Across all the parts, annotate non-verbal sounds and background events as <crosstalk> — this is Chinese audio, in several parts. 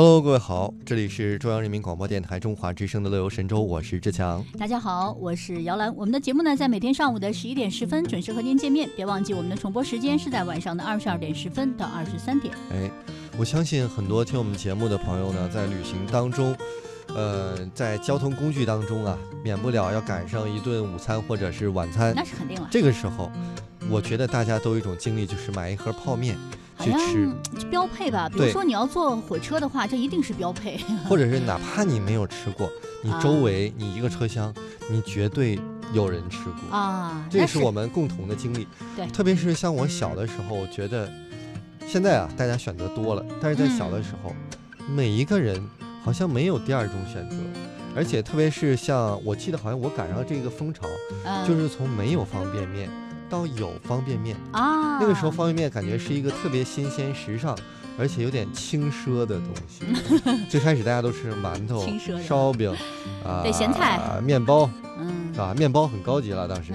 Hello，各位好，这里是中央人民广播电台中华之声的乐游神州，我是志强。大家好，我是姚兰。我们的节目呢，在每天上午的十一点十分准时和您见面。别忘记我们的重播时间是在晚上的二十二点十分到二十三点。哎，我相信很多听我们节目的朋友呢，在旅行当中，呃，在交通工具当中啊，免不了要赶上一顿午餐或者是晚餐。那是肯定了。这个时候，我觉得大家都有一种经历，就是买一盒泡面。去吃标配吧，比如说你要坐火车的话，这一定是标配。或者是 <laughs> 哪怕你没有吃过，你周围你一个车厢，你绝对有人吃过啊。这是我们共同的经历。对，特别是像我小的时候，我觉得现在啊，大家选择多了，但是在小的时候，每一个人好像没有第二种选择，而且特别是像我记得好像我赶上这个风潮，就是从没有方便面。到有方便面。啊，那个时候方便面感觉是一个特别新鲜、时尚，而且有点轻奢的东西。<laughs> 最开始大家都吃馒头、烧饼啊，对咸菜、面包，嗯，是吧？面包很高级了，当时。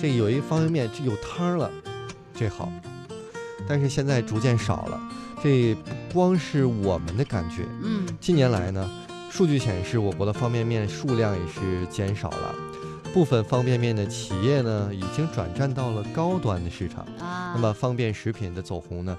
这有一方便面，这有汤了，这好。但是现在逐渐少了，这不光是我们的感觉，嗯，近年来呢，数据显示我国的方便面数量也是减少了。部分方便面的企业呢，已经转战到了高端的市场啊。那么方便食品的走红呢，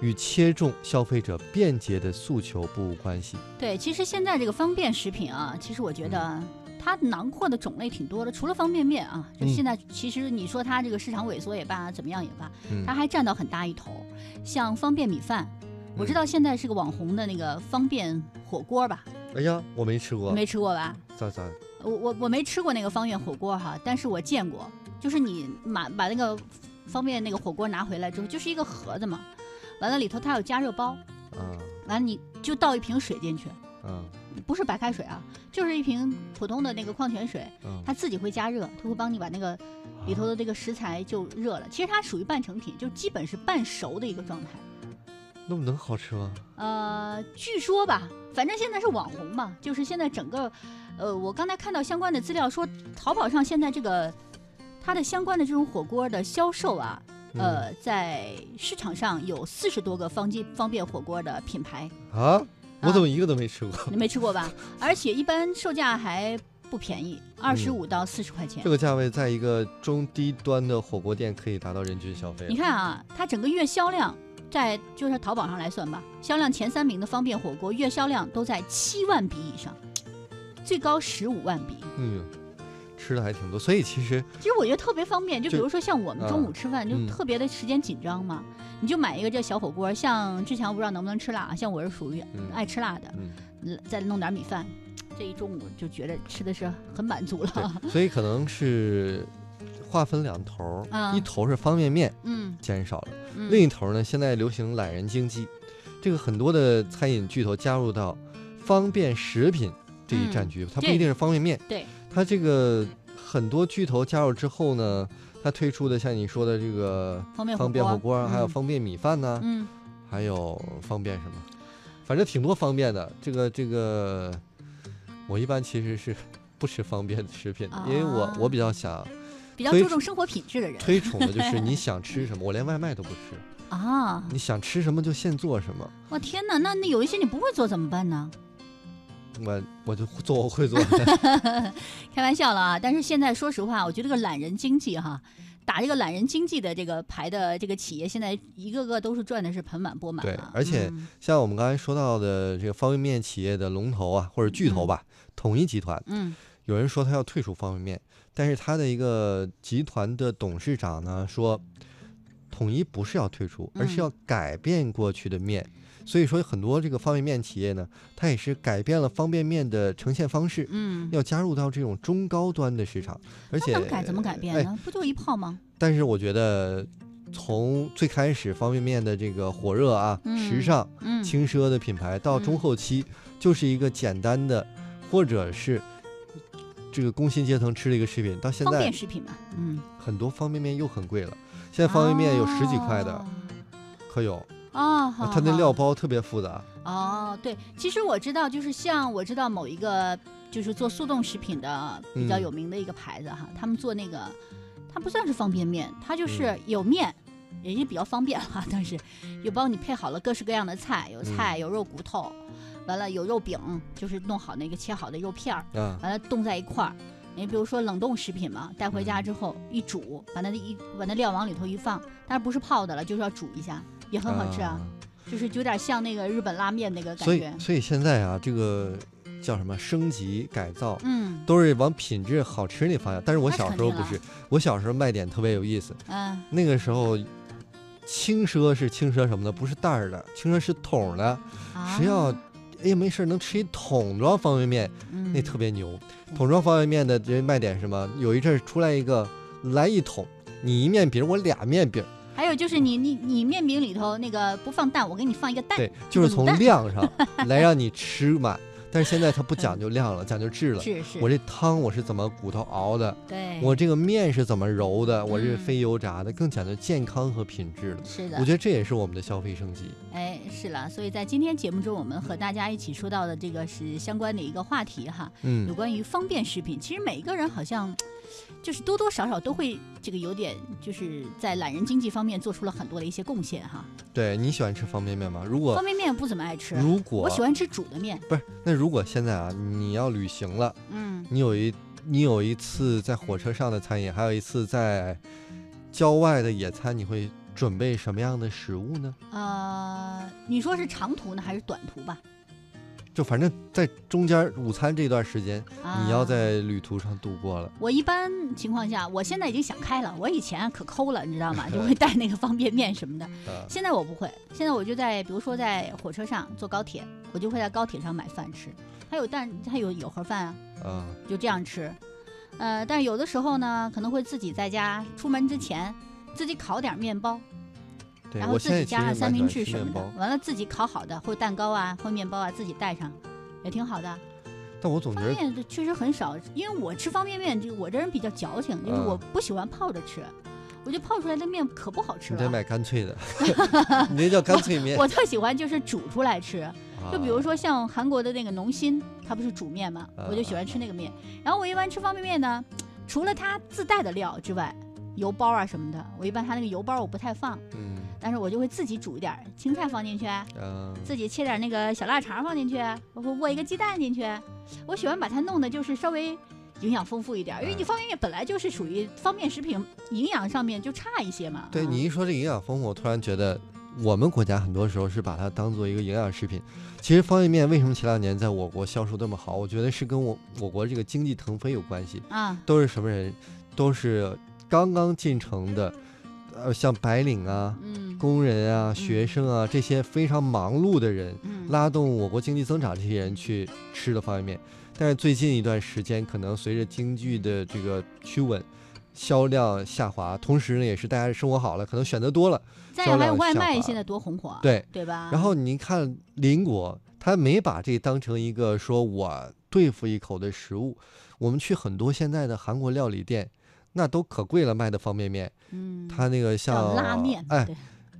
与切中消费者便捷的诉求不无关系。对，其实现在这个方便食品啊，其实我觉得它囊括的种类挺多的。除了方便面啊，就现在其实你说它这个市场萎缩也罢，怎么样也罢，它还占到很大一头。像方便米饭，我知道现在是个网红的那个方便火锅吧？哎呀，我没吃过，没吃过吧？咋咋？我我我没吃过那个方便火锅哈，但是我见过，就是你买把那个方便那个火锅拿回来之后，就是一个盒子嘛，完了里头它有加热包，嗯，完了你就倒一瓶水进去，嗯，不是白开水啊，就是一瓶普通的那个矿泉水，嗯它自己会加热，它会帮你把那个里头的这个食材就热了，其实它属于半成品，就基本是半熟的一个状态。那么能好吃吗？呃，据说吧，反正现在是网红嘛，就是现在整个。呃，我刚才看到相关的资料说，淘宝上现在这个它的相关的这种火锅的销售啊，呃，在市场上有四十多个方便方便火锅的品牌啊，我怎么一个都没吃过？你没吃过吧？而且一般售价还不便宜，二十五到四十块钱。这个价位在一个中低端的火锅店可以达到人均消费。你看啊，它整个月销量在就是淘宝上来算吧，销量前三名的方便火锅月销量都在七万笔以上。最高十五万笔，嗯，吃的还挺多，所以其实其实我觉得特别方便，就比如说像我们中午吃饭就特别的时间紧张嘛，你就买一个这小火锅，像志强不知道能不能吃辣，像我是属于爱吃辣的，嗯，再弄点米饭，这一中午就觉得吃的是很满足了。所以可能是划分两头，一头是方便面，嗯，减少了，另一头呢，现在流行懒人经济，这个很多的餐饮巨头加入到方便食品。这一战局，它不一定是方便面。对，它这个很多巨头加入之后呢，它推出的像你说的这个方便火锅，还有方便米饭呢，嗯，还有方便什么，反正挺多方便的。这个这个，我一般其实是不吃方便的食品，因为我我比较想比较注重生活品质的人，推崇的就是你 <laughs> 想吃什么，我连外卖都不吃啊。你想吃什么就现做什么。我天哪，那那有一些你不会做怎么办呢？我我就做我会做，<laughs> 开玩笑了啊！但是现在说实话，我觉得这个懒人经济哈，打这个懒人经济的这个牌的这个企业，现在一个个都是赚的是盆满钵满。对，而且像我们刚才说到的这个方便面企业的龙头啊，或者巨头吧，统一集团，嗯，有人说他要退出方便面，但是他的一个集团的董事长呢说，统一不是要退出，而是要改变过去的面。所以说，很多这个方便面企业呢，它也是改变了方便面的呈现方式，嗯，要加入到这种中高端的市场，而且怎么改怎么改变呢？不就一泡吗？但是我觉得，从最开始方便面的这个火热啊、时尚、轻奢的品牌，到中后期就是一个简单的，或者是这个工薪阶层吃的一个食品，到现在方便食品嘛，嗯，很多方便面又很贵了，现在方便面有十几块的，可有。啊，它那料包特别复杂。哦，对，其实我知道，就是像我知道某一个就是做速冻食品的比较有名的一个牌子哈，他们做那个，它不算是方便面，它就是有面，也是比较方便哈，但是又帮你配好了各式各样的菜，有菜有肉骨头，完了有肉饼，就是弄好那个切好的肉片儿，啊，完了冻在一块儿。你比如说冷冻食品嘛，带回家之后一煮，把那一把那料往里头一放，但是不是泡的了，就是要煮一下，也很好吃啊，就是有点像那个日本拉面那个感所以觉。所以现在啊，这个叫什么升级改造，嗯都是往品质好吃那方向。但是我小时候不是，我小时候卖点特别有意思。嗯那个时候，轻奢是轻奢什么的，不是袋儿的，轻奢是桶的。啊，谁要哎呀没事儿能吃一桶装方便面，嗯那特别牛。桶装方便面的这卖点是什么？有一阵儿出来一个来一桶，你一面饼，我俩面饼，还有就是你你你面饼里头那个不放蛋，我给你放一个蛋，对，就是从量上来让你吃满。但是现在它不讲究量了，<laughs> 讲究质了。是是，我这汤我是怎么骨头熬的，对，我这个面是怎么揉的，我是嗯非油炸的，更讲究健康和品质了。是的我，觉得这也是我们的消费升级。哎，是了，所以在今天节目中，我们和大家一起说到的这个是相关的一个话题哈，嗯有嗯，关于方便食品。其实每一个人好像就是多多少少都会这个有点，就是在懒人经济方面做出了很多的一些贡献哈。对你喜欢吃方便面吗？如果方便面不怎么爱吃，如果我喜欢吃煮的面。不是，那如果现在啊，你要旅行了，嗯，你有一你有一次在火车上的餐饮，还有一次在郊外的野餐，你会准备什么样的食物呢？呃，你说是长途呢还是短途吧？就反正在中间午餐这段时间，啊、你要在旅途上度过了。我一般情况下，我现在已经想开了。我以前可抠了，你知道吗？<laughs> 就会带那个方便面什么的。啊，现在我不会，现在我就在，比如说在火车上坐高铁，我就会在高铁上买饭吃。还有蛋，还有有盒饭啊，啊，就这样吃。呃，但是有的时候呢，可能会自己在家出门之前自己烤点面包，然后自己加上三明治什么的完了自己烤好的或蛋糕啊或面包啊自己带上，也挺好的。但我总觉方得便面确实很少，因为我吃方便面，就我这人比较矫情，就是嗯我不喜欢泡着吃，我觉得泡出来的面可不好吃了。你得买干脆的 <laughs> <laughs> 你那叫干脆面。我特喜欢就是煮出来吃，就比如啊，说像韩国的那个农心，它不是煮面嘛，啊我就喜欢吃那个面。然后我一般吃方便面呢，除了它自带的料之外，油包啊什么的，我一般它那个油包我不太放，嗯但是我就会自己煮一点青菜放进去，嗯，自己切点那个小腊肠放进去，我会握一个鸡蛋进去。我喜欢把它弄的就是稍微营养丰富一点，因为你嗯方便面本来就是属于方便食品，营养上面就差一些嘛。啊对你一说这营养丰富，我突然觉得我们国家很多时候是把它当做一个营养食品。其实方便面为什么前两年在我国销售这么好？我觉得是跟我我国这个经济腾飞有关系。啊，都是什么人？都是刚刚进城的，呃，像白领啊、嗯工人啊、学生啊这些非常忙碌的人，嗯，拉动我国经济增长这些人去吃的方便面。但是最近一段时间，可能随着经济的这个趋稳，销量下滑，同时呢，也是大家生活好了，可能选择多了。再有外卖现在多红火，对，对吧？然后您看邻国，他没把这当成一个说我对付一口的食物。我们去很多现在的韩国料理店，那都可贵了，卖的方便面，嗯，他那个叫像拉面，哎，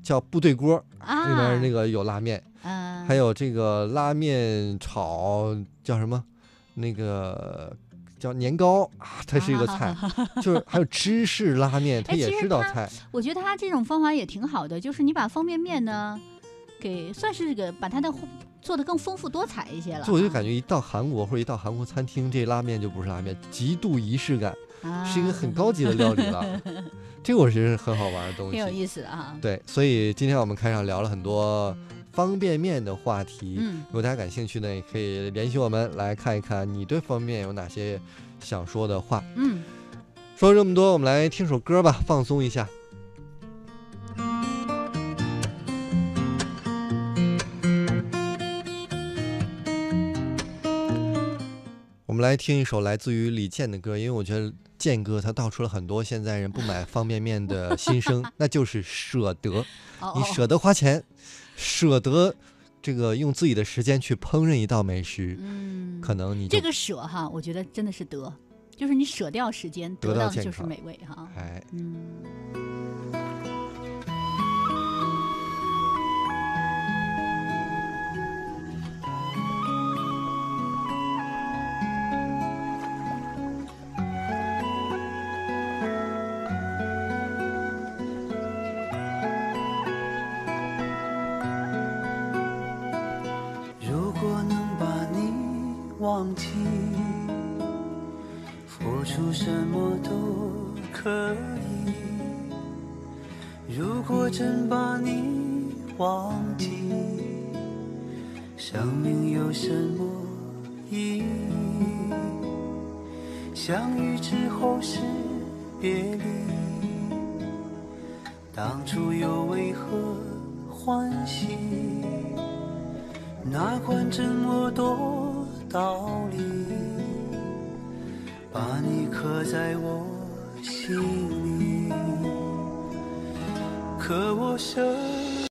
叫部队锅，啊，里面那个有拉面，嗯，还有这个拉面炒叫什么？那个叫年糕啊，它是一个菜，就是还有芝士拉面，<laughs> 它哎也是道菜。我觉得它这种方法也挺好的，就是你把方便面呢，给算是这个把它的做的更丰富多彩一些了啊。就我就感觉一到韩国或者一到韩国餐厅，这拉面就不是拉面，极度仪式感，啊是一个很高级的料理了。<laughs> 这个我觉得是很好玩的东西。挺有意思的哈。对，所以今天我们开场聊了很多方便面的话题。嗯，如果大家感兴趣呢，也可以联系我们来看一看你对方便面有哪些想说的话。嗯，说了这么多，我们来听首歌吧，放松一下。我们来听一首来自于李健的歌，因为我觉得健哥他道出了很多现在人不买方便面的心声，<laughs> 那就是舍得。你舍得花钱，舍得这个用自己的时间去烹饪一道美食，嗯，可能你这个舍哈，我觉得真的是得，就是你舍掉时间，得得到的就是美味哈。哎。嗯。忘记，付出什么都可以。如果真把你忘记，生命有什么意义？相遇之后是别离，当初又为何欢喜？哪管这么多道理，把你刻在我心里。可我生。